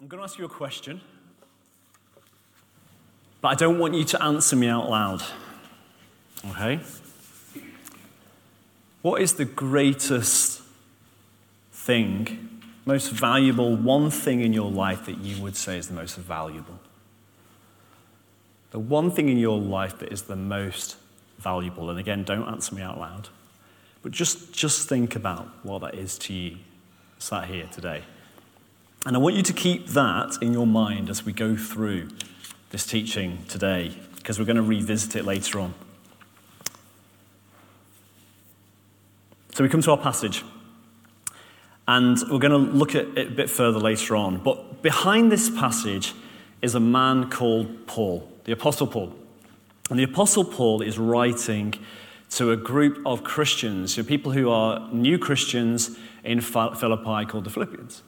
I'm going to ask you a question, but I don't want you to answer me out loud. Okay? What is the greatest thing, most valuable, one thing in your life that you would say is the most valuable? The one thing in your life that is the most valuable, and again, don't answer me out loud, but just, just think about what that is to you sat here today. And I want you to keep that in your mind as we go through this teaching today, because we're going to revisit it later on. So we come to our passage, and we're going to look at it a bit further later on. But behind this passage is a man called Paul, the Apostle Paul. And the Apostle Paul is writing to a group of Christians, so people who are new Christians in Philippi called the Philippians.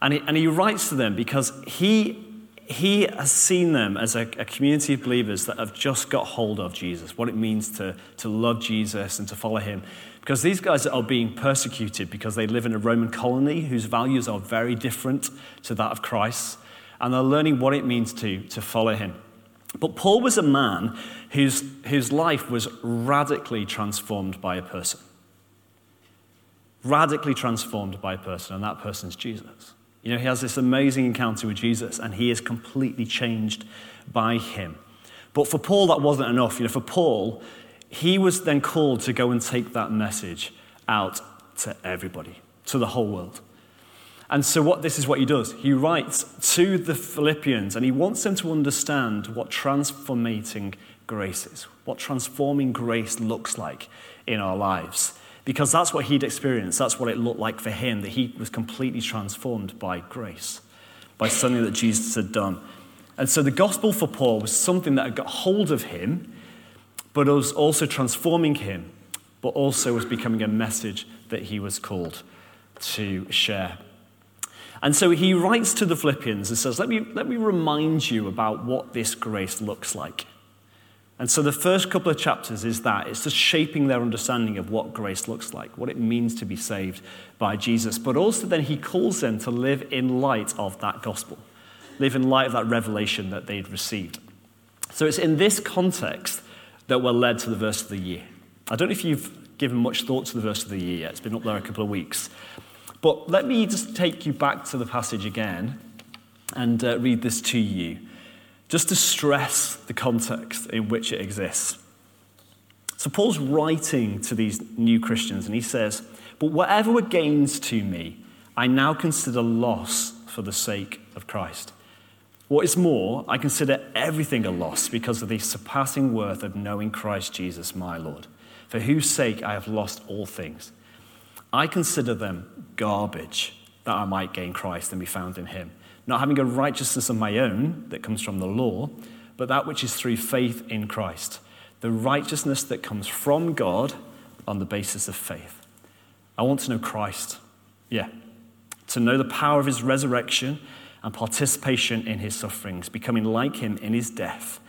And he, and he writes to them because he, he has seen them as a, a, community of believers that have just got hold of Jesus, what it means to, to love Jesus and to follow him. Because these guys are being persecuted because they live in a Roman colony whose values are very different to that of Christ, and they're learning what it means to, to follow him. But Paul was a man whose, whose life was radically transformed by a person. Radically transformed by a person, and that person's Jesus. You know, he has this amazing encounter with Jesus, and he is completely changed by him. But for Paul, that wasn't enough. You know, for Paul, he was then called to go and take that message out to everybody, to the whole world. And so, what this is what he does. He writes to the Philippians, and he wants them to understand what transforming grace is, what transforming grace looks like in our lives. Because that's what he'd experienced. That's what it looked like for him, that he was completely transformed by grace, by something that Jesus had done. And so the gospel for Paul was something that had got hold of him, but was also transforming him, but also was becoming a message that he was called to share. And so he writes to the Philippians and says, let me, let me remind you about what this grace looks like. And so the first couple of chapters is that it's just shaping their understanding of what grace looks like, what it means to be saved by Jesus. But also then he calls them to live in light of that gospel, live in light of that revelation that they'd received. So it's in this context that we're led to the verse of the year. I don't know if you've given much thought to the verse of the year yet, it's been up there a couple of weeks. But let me just take you back to the passage again and uh, read this to you, just to stress the context in which it exists. So, Paul's writing to these new Christians, and he says, But whatever were gains to me, I now consider loss for the sake of Christ. What is more, I consider everything a loss because of the surpassing worth of knowing Christ Jesus, my Lord, for whose sake I have lost all things. I consider them garbage that I might gain Christ and be found in him, not having a righteousness of my own that comes from the law, but that which is through faith in Christ, the righteousness that comes from God on the basis of faith. I want to know Christ. Yeah. To know the power of his resurrection and participation in his sufferings, becoming like him in his death,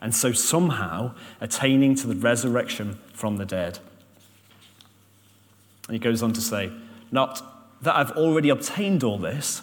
and so somehow attaining to the resurrection from the dead. And he goes on to say, Not that I've already obtained all this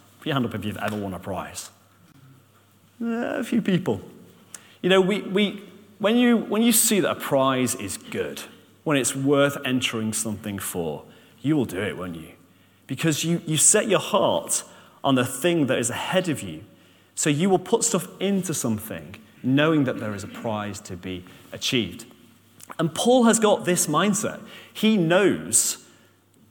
Put your hand up if you've ever won a prize. Uh, a few people. You know, we, we, when, you, when you see that a prize is good, when it's worth entering something for, you will do it, won't you? Because you, you set your heart on the thing that is ahead of you. So you will put stuff into something knowing that there is a prize to be achieved. And Paul has got this mindset. He knows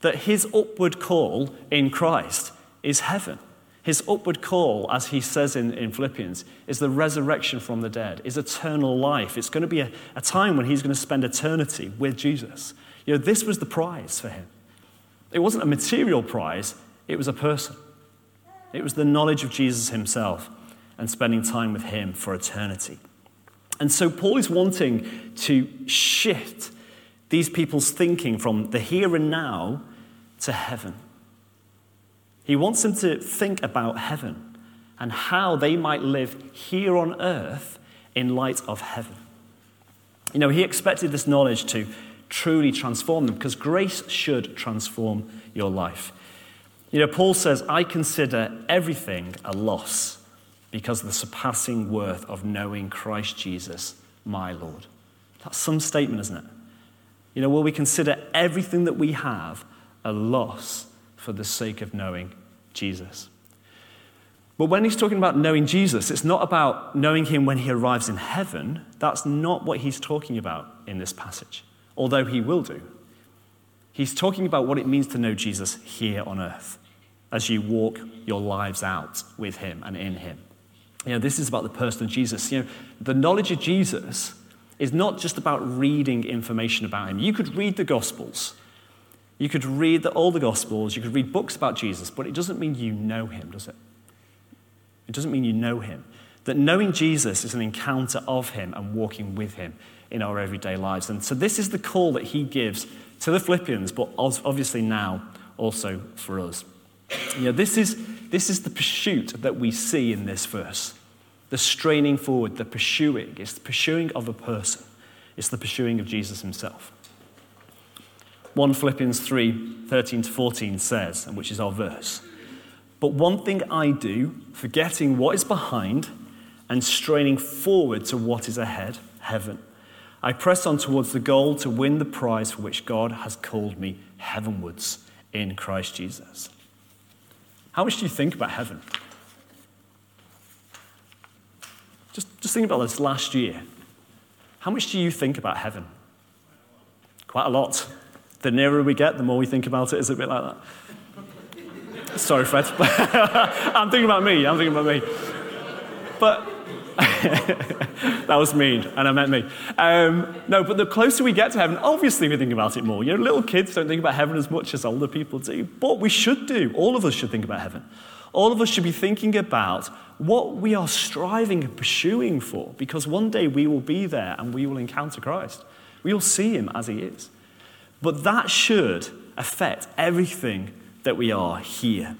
that his upward call in Christ is heaven. His upward call, as he says in, in Philippians, is the resurrection from the dead, is eternal life. It's going to be a, a time when he's going to spend eternity with Jesus. You know, this was the prize for him. It wasn't a material prize, it was a person. It was the knowledge of Jesus himself. and spending time with Him for eternity. And so Paul is wanting to shift these people's thinking from the here and now to heaven. He wants them to think about heaven and how they might live here on earth in light of heaven. You know, he expected this knowledge to truly transform them because grace should transform your life. You know, Paul says, I consider everything a loss because of the surpassing worth of knowing Christ Jesus, my Lord. That's some statement, isn't it? You know, will we consider everything that we have a loss for the sake of knowing Jesus? But when he's talking about knowing Jesus, it's not about knowing him when he arrives in heaven. That's not what he's talking about in this passage, although he will do. He's talking about what it means to know Jesus here on earth as you walk your lives out with him and in him. You know, this is about the person of Jesus. You know, the knowledge of Jesus is not just about reading information about him. You could read the Gospels, you could read the, the Gospels, you could read books about Jesus, but it doesn't mean you know him, does it? It doesn't mean you know him. That knowing Jesus is an encounter of him and walking with him in our everyday lives. And so this is the call that he gives to the Philippians, but obviously now also for us. You know, this is, this is the pursuit that we see in this verse. The straining forward, the pursuing. It's the pursuing of a person. It's the pursuing of Jesus himself. 1 Philippians 3 13 to 14 says, and which is our verse, But one thing I do, forgetting what is behind and straining forward to what is ahead, heaven, I press on towards the goal to win the prize for which God has called me heavenwards in Christ Jesus. How much do you think about heaven? Just, just think about this last year. How much do you think about heaven? Quite a lot. The nearer we get, the more we think about it. Is it a bit like that? Sorry, Fred. I'm thinking about me. I'm thinking about me. But that was mean, and I meant me. Um, no, but the closer we get to heaven, obviously we think about it more. You know, little kids don't think about heaven as much as older people do, but we should do. All of us should think about heaven. All of us should be thinking about what we are striving and pursuing for, because one day we will be there and we will encounter Christ. We will see him as he is. But that should affect everything that we are here.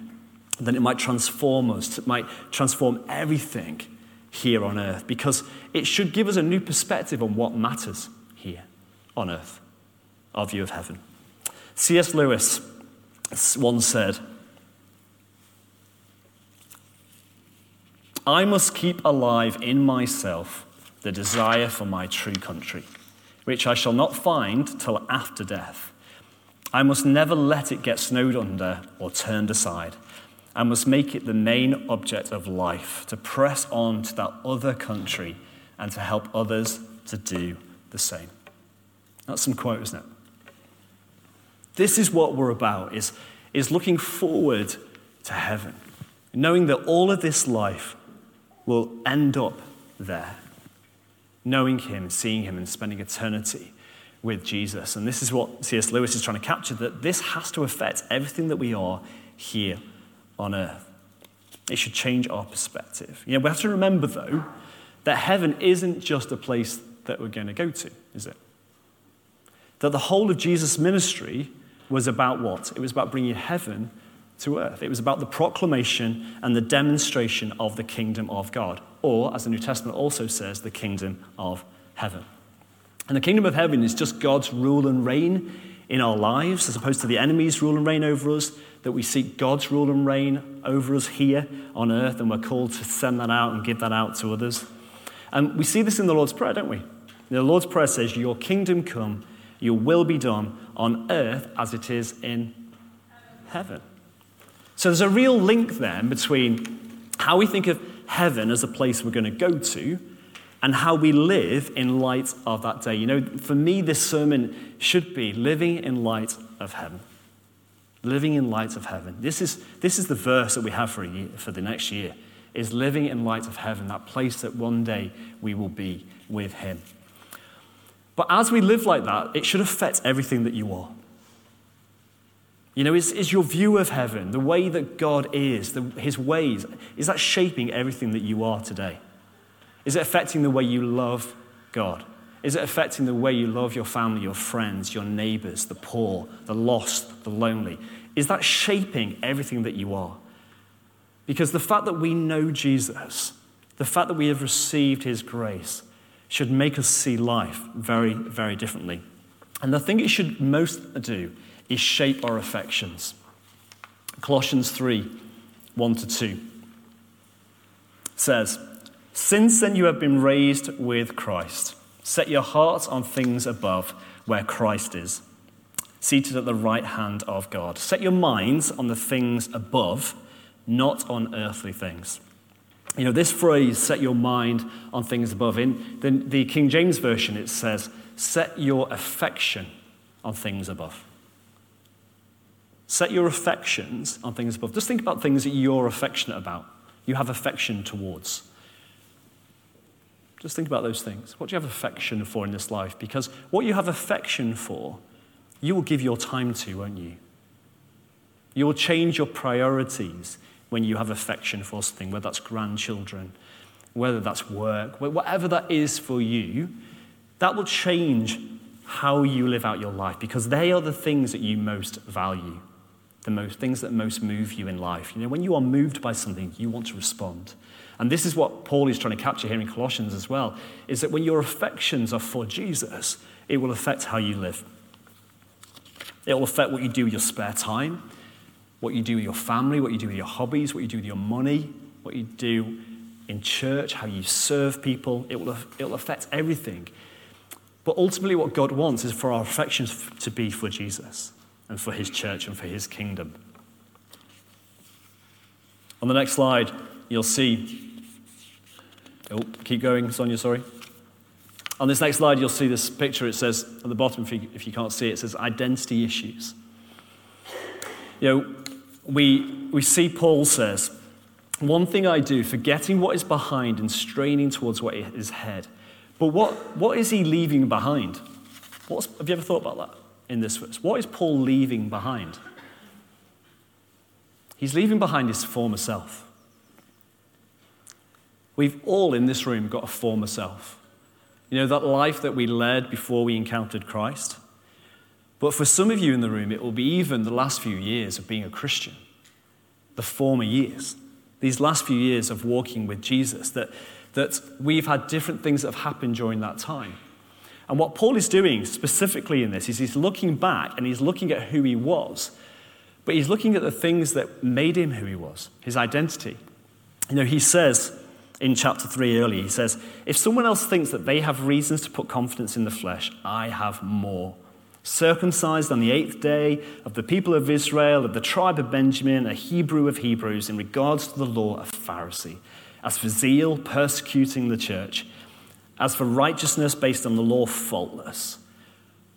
Then it might transform us, it might transform everything here on earth because it should give us a new perspective on what matters here on earth, our view of heaven. C.S. Lewis once said, I must keep alive in myself the desire for my true country, which I shall not find till after death. I must never let it get snowed under or turned aside and must make it the main object of life to press on to that other country and to help others to do the same. That's some quote, isn't it? This is what we're about, is, is looking forward to heaven, knowing that all of this life will end up there, knowing him, seeing him, and spending eternity with Jesus. And this is what C.S. Lewis is trying to capture, that this has to affect everything that we are here on earth. It should change our perspective. You know, we have to remember, though, that heaven isn't just a place that we're going to go to, is it? That the whole of Jesus' ministry was about what? It was about bringing heaven to earth. It was about the proclamation and the demonstration of the kingdom of God, or, as the New Testament also says, the kingdom of heaven. And the kingdom of heaven is just God's rule and reign in our lives, as opposed to the enemy's rule and reign over us, that we seek God's rule and reign over us here on earth, and we're called to send that out and give that out to others. And we see this in the Lord's Prayer, don't we? The Lord's Prayer says, Your kingdom come, your will be done on earth as it is in heaven. So there's a real link then between how we think of heaven as a place we're going to go to and how we live in light of that day. You know, for me, this sermon should be living in light of heaven. Living in light of heaven. This is, this is the verse that we have for, year, for the next year, is living in light of heaven, that place that one day we will be with him. But as we live like that, it should affect everything that you are. You know, is, is your view of heaven, the way that God is, the, his ways, is that shaping everything that you are today? Is it affecting the way you love God? Is it affecting the way you love your family, your friends, your neighbors, the poor, the lost, the lonely? Is that shaping everything that you are? Because the fact that we know Jesus, the fact that we have received his grace, should make us see life very, very differently. And the thing it should most do is shape our affections. Colossians 3 1 to 2 says, Since then you have been raised with Christ, set your hearts on things above where Christ is, seated at the right hand of God. Set your minds on the things above, not on earthly things. You know, this phrase, set your mind on things above, in the, the King James Version, it says, set your affection on things above. Set your affections on things above. Just think about things that you're affectionate about, you have affection towards. Just think about those things. What do you have affection for in this life? Because what you have affection for, you will give your time to, won't you? You will change your priorities when you have affection for something, whether that's grandchildren, whether that's work, whatever that is for you, that will change how you live out your life because they are the things that you most value the most things that most move you in life. You know, when you are moved by something, you want to respond. And this is what Paul is trying to capture here in Colossians as well, is that when your affections are for Jesus, it will affect how you live. It will affect what you do with your spare time, what you do with your family, what you do with your hobbies, what you do with your money, what you do in church, how you serve people. It will, it will affect everything. But ultimately, what God wants is for our affections to be for Jesus and for his church and for his kingdom. On the next slide, you'll see. Oh, keep going, Sonia, sorry. On this next slide, you'll see this picture. It says at the bottom, if you, if you can't see it, it says identity issues. You know, we, we see Paul says, One thing I do, forgetting what is behind and straining towards what is ahead. But what, what is he leaving behind? What's, have you ever thought about that? In this verse. What is Paul leaving behind? He's leaving behind his former self. We've all in this room got a former self. You know, that life that we led before we encountered Christ. But for some of you in the room, it will be even the last few years of being a Christian, the former years, these last few years of walking with Jesus, that, that we've had different things that have happened during that time. And what Paul is doing specifically in this is he's looking back and he's looking at who he was, but he's looking at the things that made him who he was, his identity. You know, he says in chapter 3 earlier, he says, If someone else thinks that they have reasons to put confidence in the flesh, I have more. Circumcised on the eighth day of the people of Israel, of the tribe of Benjamin, a Hebrew of Hebrews, in regards to the law, a Pharisee. As for zeal, persecuting the church as for righteousness based on the law, faultless.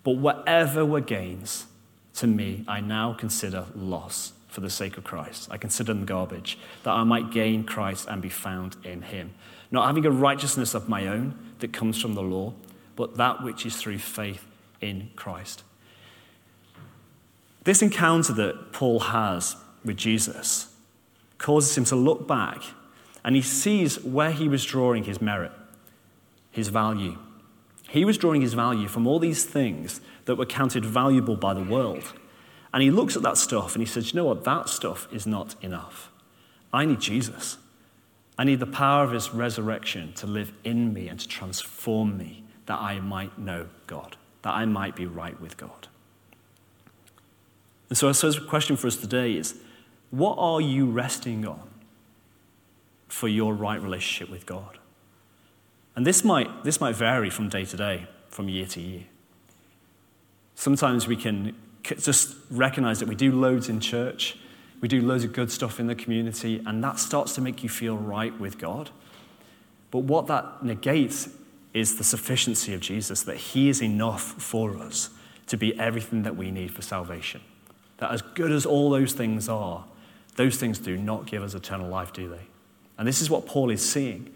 But whatever were gains to me, I now consider loss for the sake of Christ. I consider them garbage, that I might gain Christ and be found in him. Not having a righteousness of my own that comes from the law, but that which is through faith in Christ. This encounter that Paul has with Jesus causes him to look back and he sees where he was drawing his merit his value. He was drawing his value from all these things that were counted valuable by the world. And he looks at that stuff and he says, You know what? That stuff is not enough. I need Jesus. I need the power of his resurrection to live in me and to transform me that I might know God, that I might be right with God. And so the question for us today is what are you resting on for your right relationship with God? And this might, this might vary from day to day, from year to year. Sometimes we can just recognize that we do loads in church, we do loads of good stuff in the community, and that starts to make you feel right with God. But what that negates is the sufficiency of Jesus, that He is enough for us to be everything that we need for salvation. That as good as all those things are, those things do not give us eternal life, do they? And this is what Paul is seeing.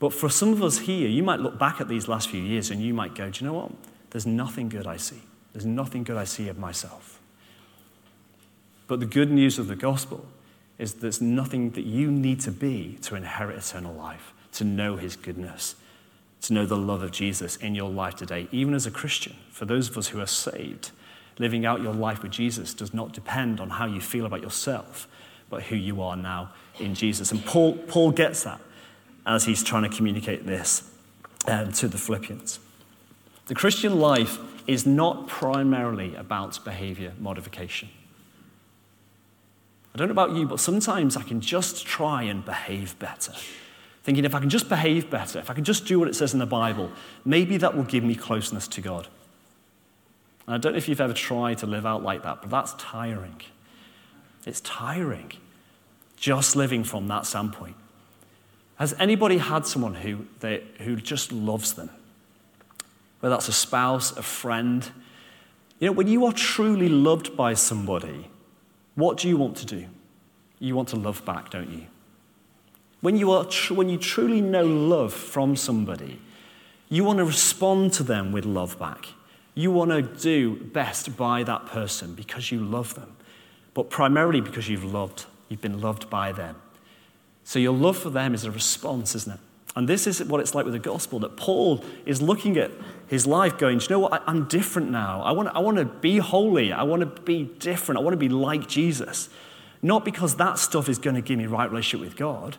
But for some of us here, you might look back at these last few years and you might go, do you know what? There's nothing good I see. There's nothing good I see of myself. But the good news of the gospel is there's nothing that you need to be to inherit eternal life, to know his goodness, to know the love of Jesus in your life today, even as a Christian. For those of us who are saved, living out your life with Jesus does not depend on how you feel about yourself, but who you are now in Jesus. And Paul, Paul gets that as he's trying to communicate this um, to the Philippians. The Christian life is not primarily about behavior modification. I don't know about you, but sometimes I can just try and behave better. Thinking if I can just behave better, if I can just do what it says in the Bible, maybe that will give me closeness to God. And I don't know if you've ever tried to live out like that, but that's tiring. It's tiring just living from that standpoint. Has anybody had someone who, they, who just loves them? Whether that's a spouse, a friend. You know, when you are truly loved by somebody, what do you want to do? You want to love back, don't you? When you, are tr- when you truly know love from somebody, you want to respond to them with love back. You want to do best by that person because you love them, but primarily because you've loved, you've been loved by them. So your love for them is a response, isn't it? And this is what it's like with the gospel that Paul is looking at his life going, Do you know what? I, am different now. I want, I want to be holy. I want to be different. I want to be like Jesus. Not because that stuff is going to give me right relationship with God,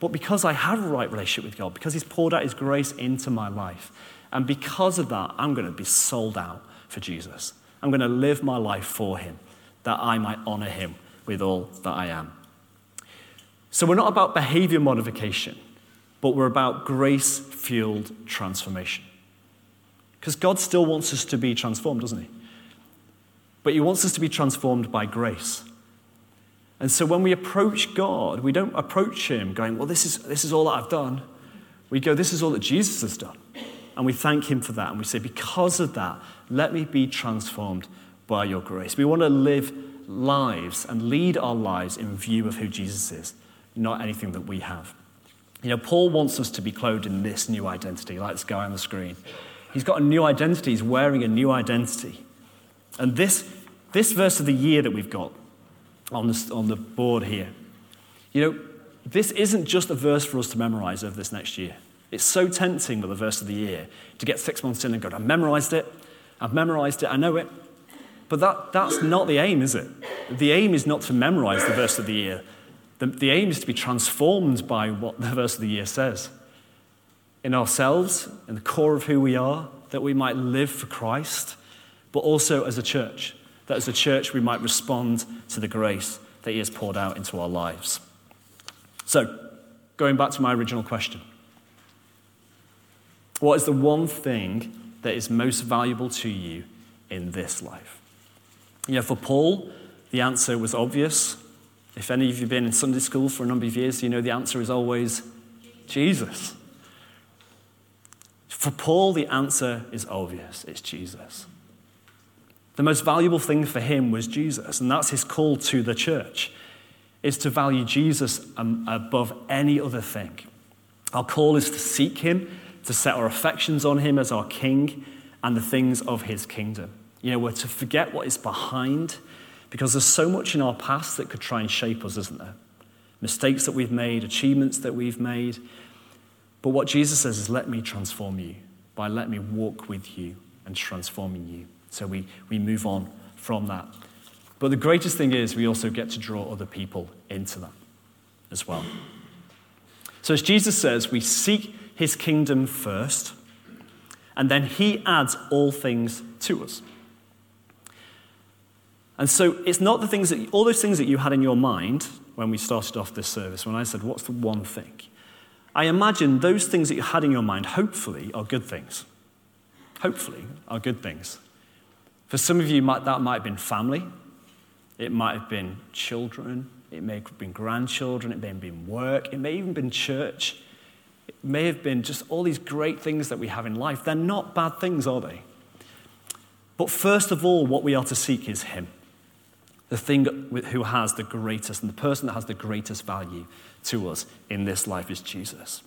but because I have a right relationship with God, because he's poured out his grace into my life. And because of that, I'm going to be sold out for Jesus. I'm going to live my life for him, that I might honor him with all that I am. So we're not about behavior modification but we're about grace fueled transformation. Because God still wants us to be transformed, doesn't He? But He wants us to be transformed by grace. And so when we approach God, we don't approach Him going, Well, this is, this is all that I've done. We go, This is all that Jesus has done. And we thank Him for that. And we say, Because of that, let me be transformed by your grace. We want to live lives and lead our lives in view of who Jesus is, not anything that we have. You know, Paul wants us to be clothed in this new identity, like this guy on the screen. He's got a new identity, he's wearing a new identity. And this, this verse of the year that we've got on, this, on the board here, you know, this isn't just a verse for us to memorize over this next year. It's so tempting with a verse of the year to get six months in and go, I've memorized it, I've memorized it, I know it. But that, that's not the aim, is it? The aim is not to memorize the verse of the year. The, the aim is to be transformed by what the verse of the year says in ourselves, in the core of who we are, that we might live for Christ, but also as a church, that as a church we might respond to the grace that He has poured out into our lives. So, going back to my original question what is the one thing that is most valuable to you in this life? Yeah, for Paul, the answer was obvious if any of you have been in Sunday school for a number of years, you know the answer is always Jesus. For Paul, the answer is obvious it's Jesus. The most valuable thing for him was Jesus, and that's his call to the church, is to value Jesus um, above any other thing. Our call is to seek him, to set our affections on him as our king and the things of his kingdom. You know, we're to forget what is behind because there's so much in our past that could try and shape us, isn't there? Mistakes that we've made, achievements that we've made. But what Jesus says is, let me transform you by let me walk with you and transforming you. So we, we move on from that. But the greatest thing is, we also get to draw other people into that as well. So, as Jesus says, we seek his kingdom first, and then he adds all things to us. And so it's not the things that, all those things that you had in your mind when we started off this service, when I said, What's the one thing? I imagine those things that you had in your mind, hopefully, are good things. Hopefully, are good things. For some of you, that might have been family, it might have been children, it may have been grandchildren, it may have been work, it may even been church. It may have been just all these great things that we have in life. They're not bad things, are they? But first of all, what we are to seek is Him the thing who has the greatest and the person that has the greatest value to us in this life is Jesus.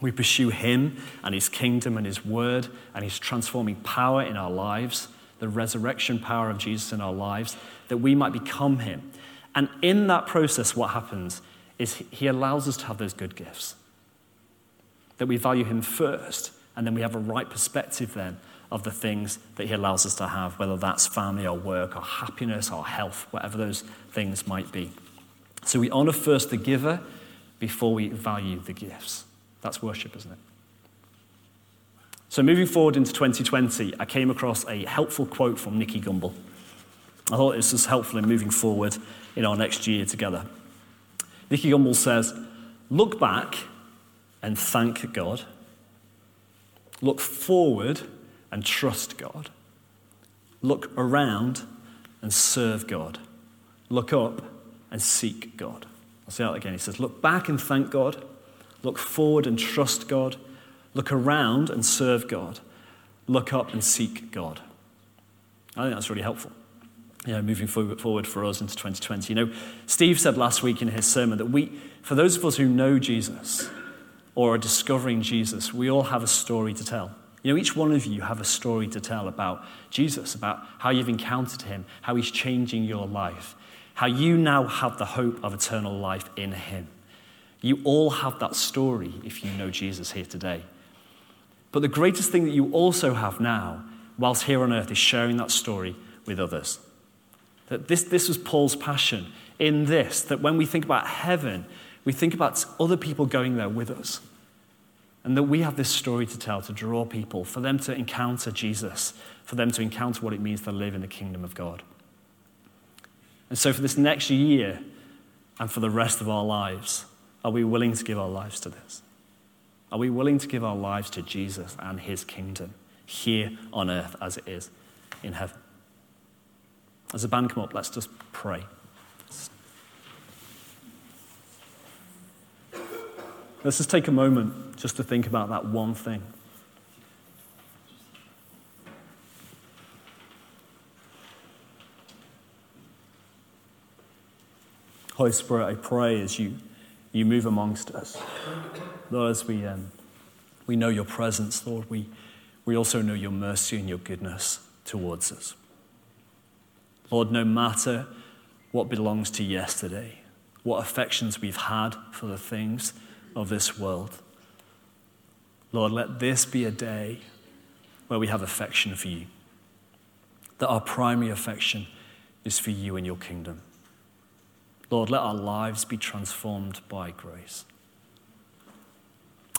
We pursue him and his kingdom and his word and his transforming power in our lives, the resurrection power of Jesus in our lives, that we might become him. And in that process, what happens is He allows us to have those good gifts. That we value Him first, and then we have a right perspective then of the things that He allows us to have, whether that's family or work or happiness or health, whatever those things might be. So we honor first the giver before we value the gifts. That's worship, isn't it? So, moving forward into 2020, I came across a helpful quote from Nicky Gumbel. I thought this was helpful in moving forward in our next year together. Nicky Gumbel says, Look back and thank God. Look forward and trust God. Look around and serve God. Look up and seek God. I'll say that again. He says, Look back and thank God. Look forward and trust God. Look around and serve God. Look up and seek God. I think that's really helpful. You know, moving forward for us into 2020. You know, Steve said last week in his sermon that we, for those of us who know Jesus or are discovering Jesus, we all have a story to tell. You know, each one of you have a story to tell about Jesus, about how you've encountered him, how he's changing your life, how you now have the hope of eternal life in him. You all have that story if you know Jesus here today. But the greatest thing that you also have now, whilst here on earth, is sharing that story with others. That this, this was Paul's passion in this, that when we think about heaven, we think about other people going there with us. And that we have this story to tell to draw people, for them to encounter Jesus, for them to encounter what it means to live in the kingdom of God. And so, for this next year and for the rest of our lives, are we willing to give our lives to this? Are we willing to give our lives to Jesus and his kingdom here on earth as it is in heaven? As the band come up, let's just pray. Let's just take a moment just to think about that one thing. Holy Spirit, I pray as you, you move amongst us. Lord, as we, um, we know your presence, Lord, we, we also know your mercy and your goodness towards us. Lord, no matter what belongs to yesterday, what affections we've had for the things of this world, Lord, let this be a day where we have affection for you. That our primary affection is for you and your kingdom. Lord, let our lives be transformed by grace.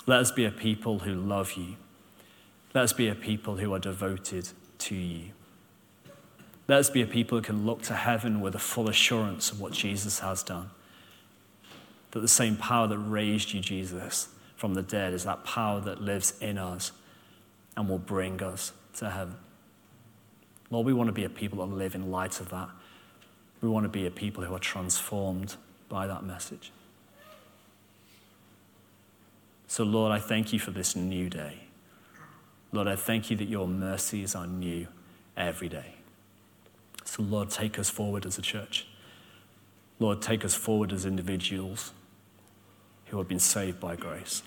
Let us be a people who love you. Let us be a people who are devoted to you. Let us be a people who can look to heaven with a full assurance of what Jesus has done. That the same power that raised you, Jesus, from the dead is that power that lives in us and will bring us to heaven. Lord, we want to be a people that live in light of that. We want to be a people who are transformed by that message. So, Lord, I thank you for this new day. Lord, I thank you that your mercies are new every day. So, Lord, take us forward as a church. Lord, take us forward as individuals who have been saved by grace.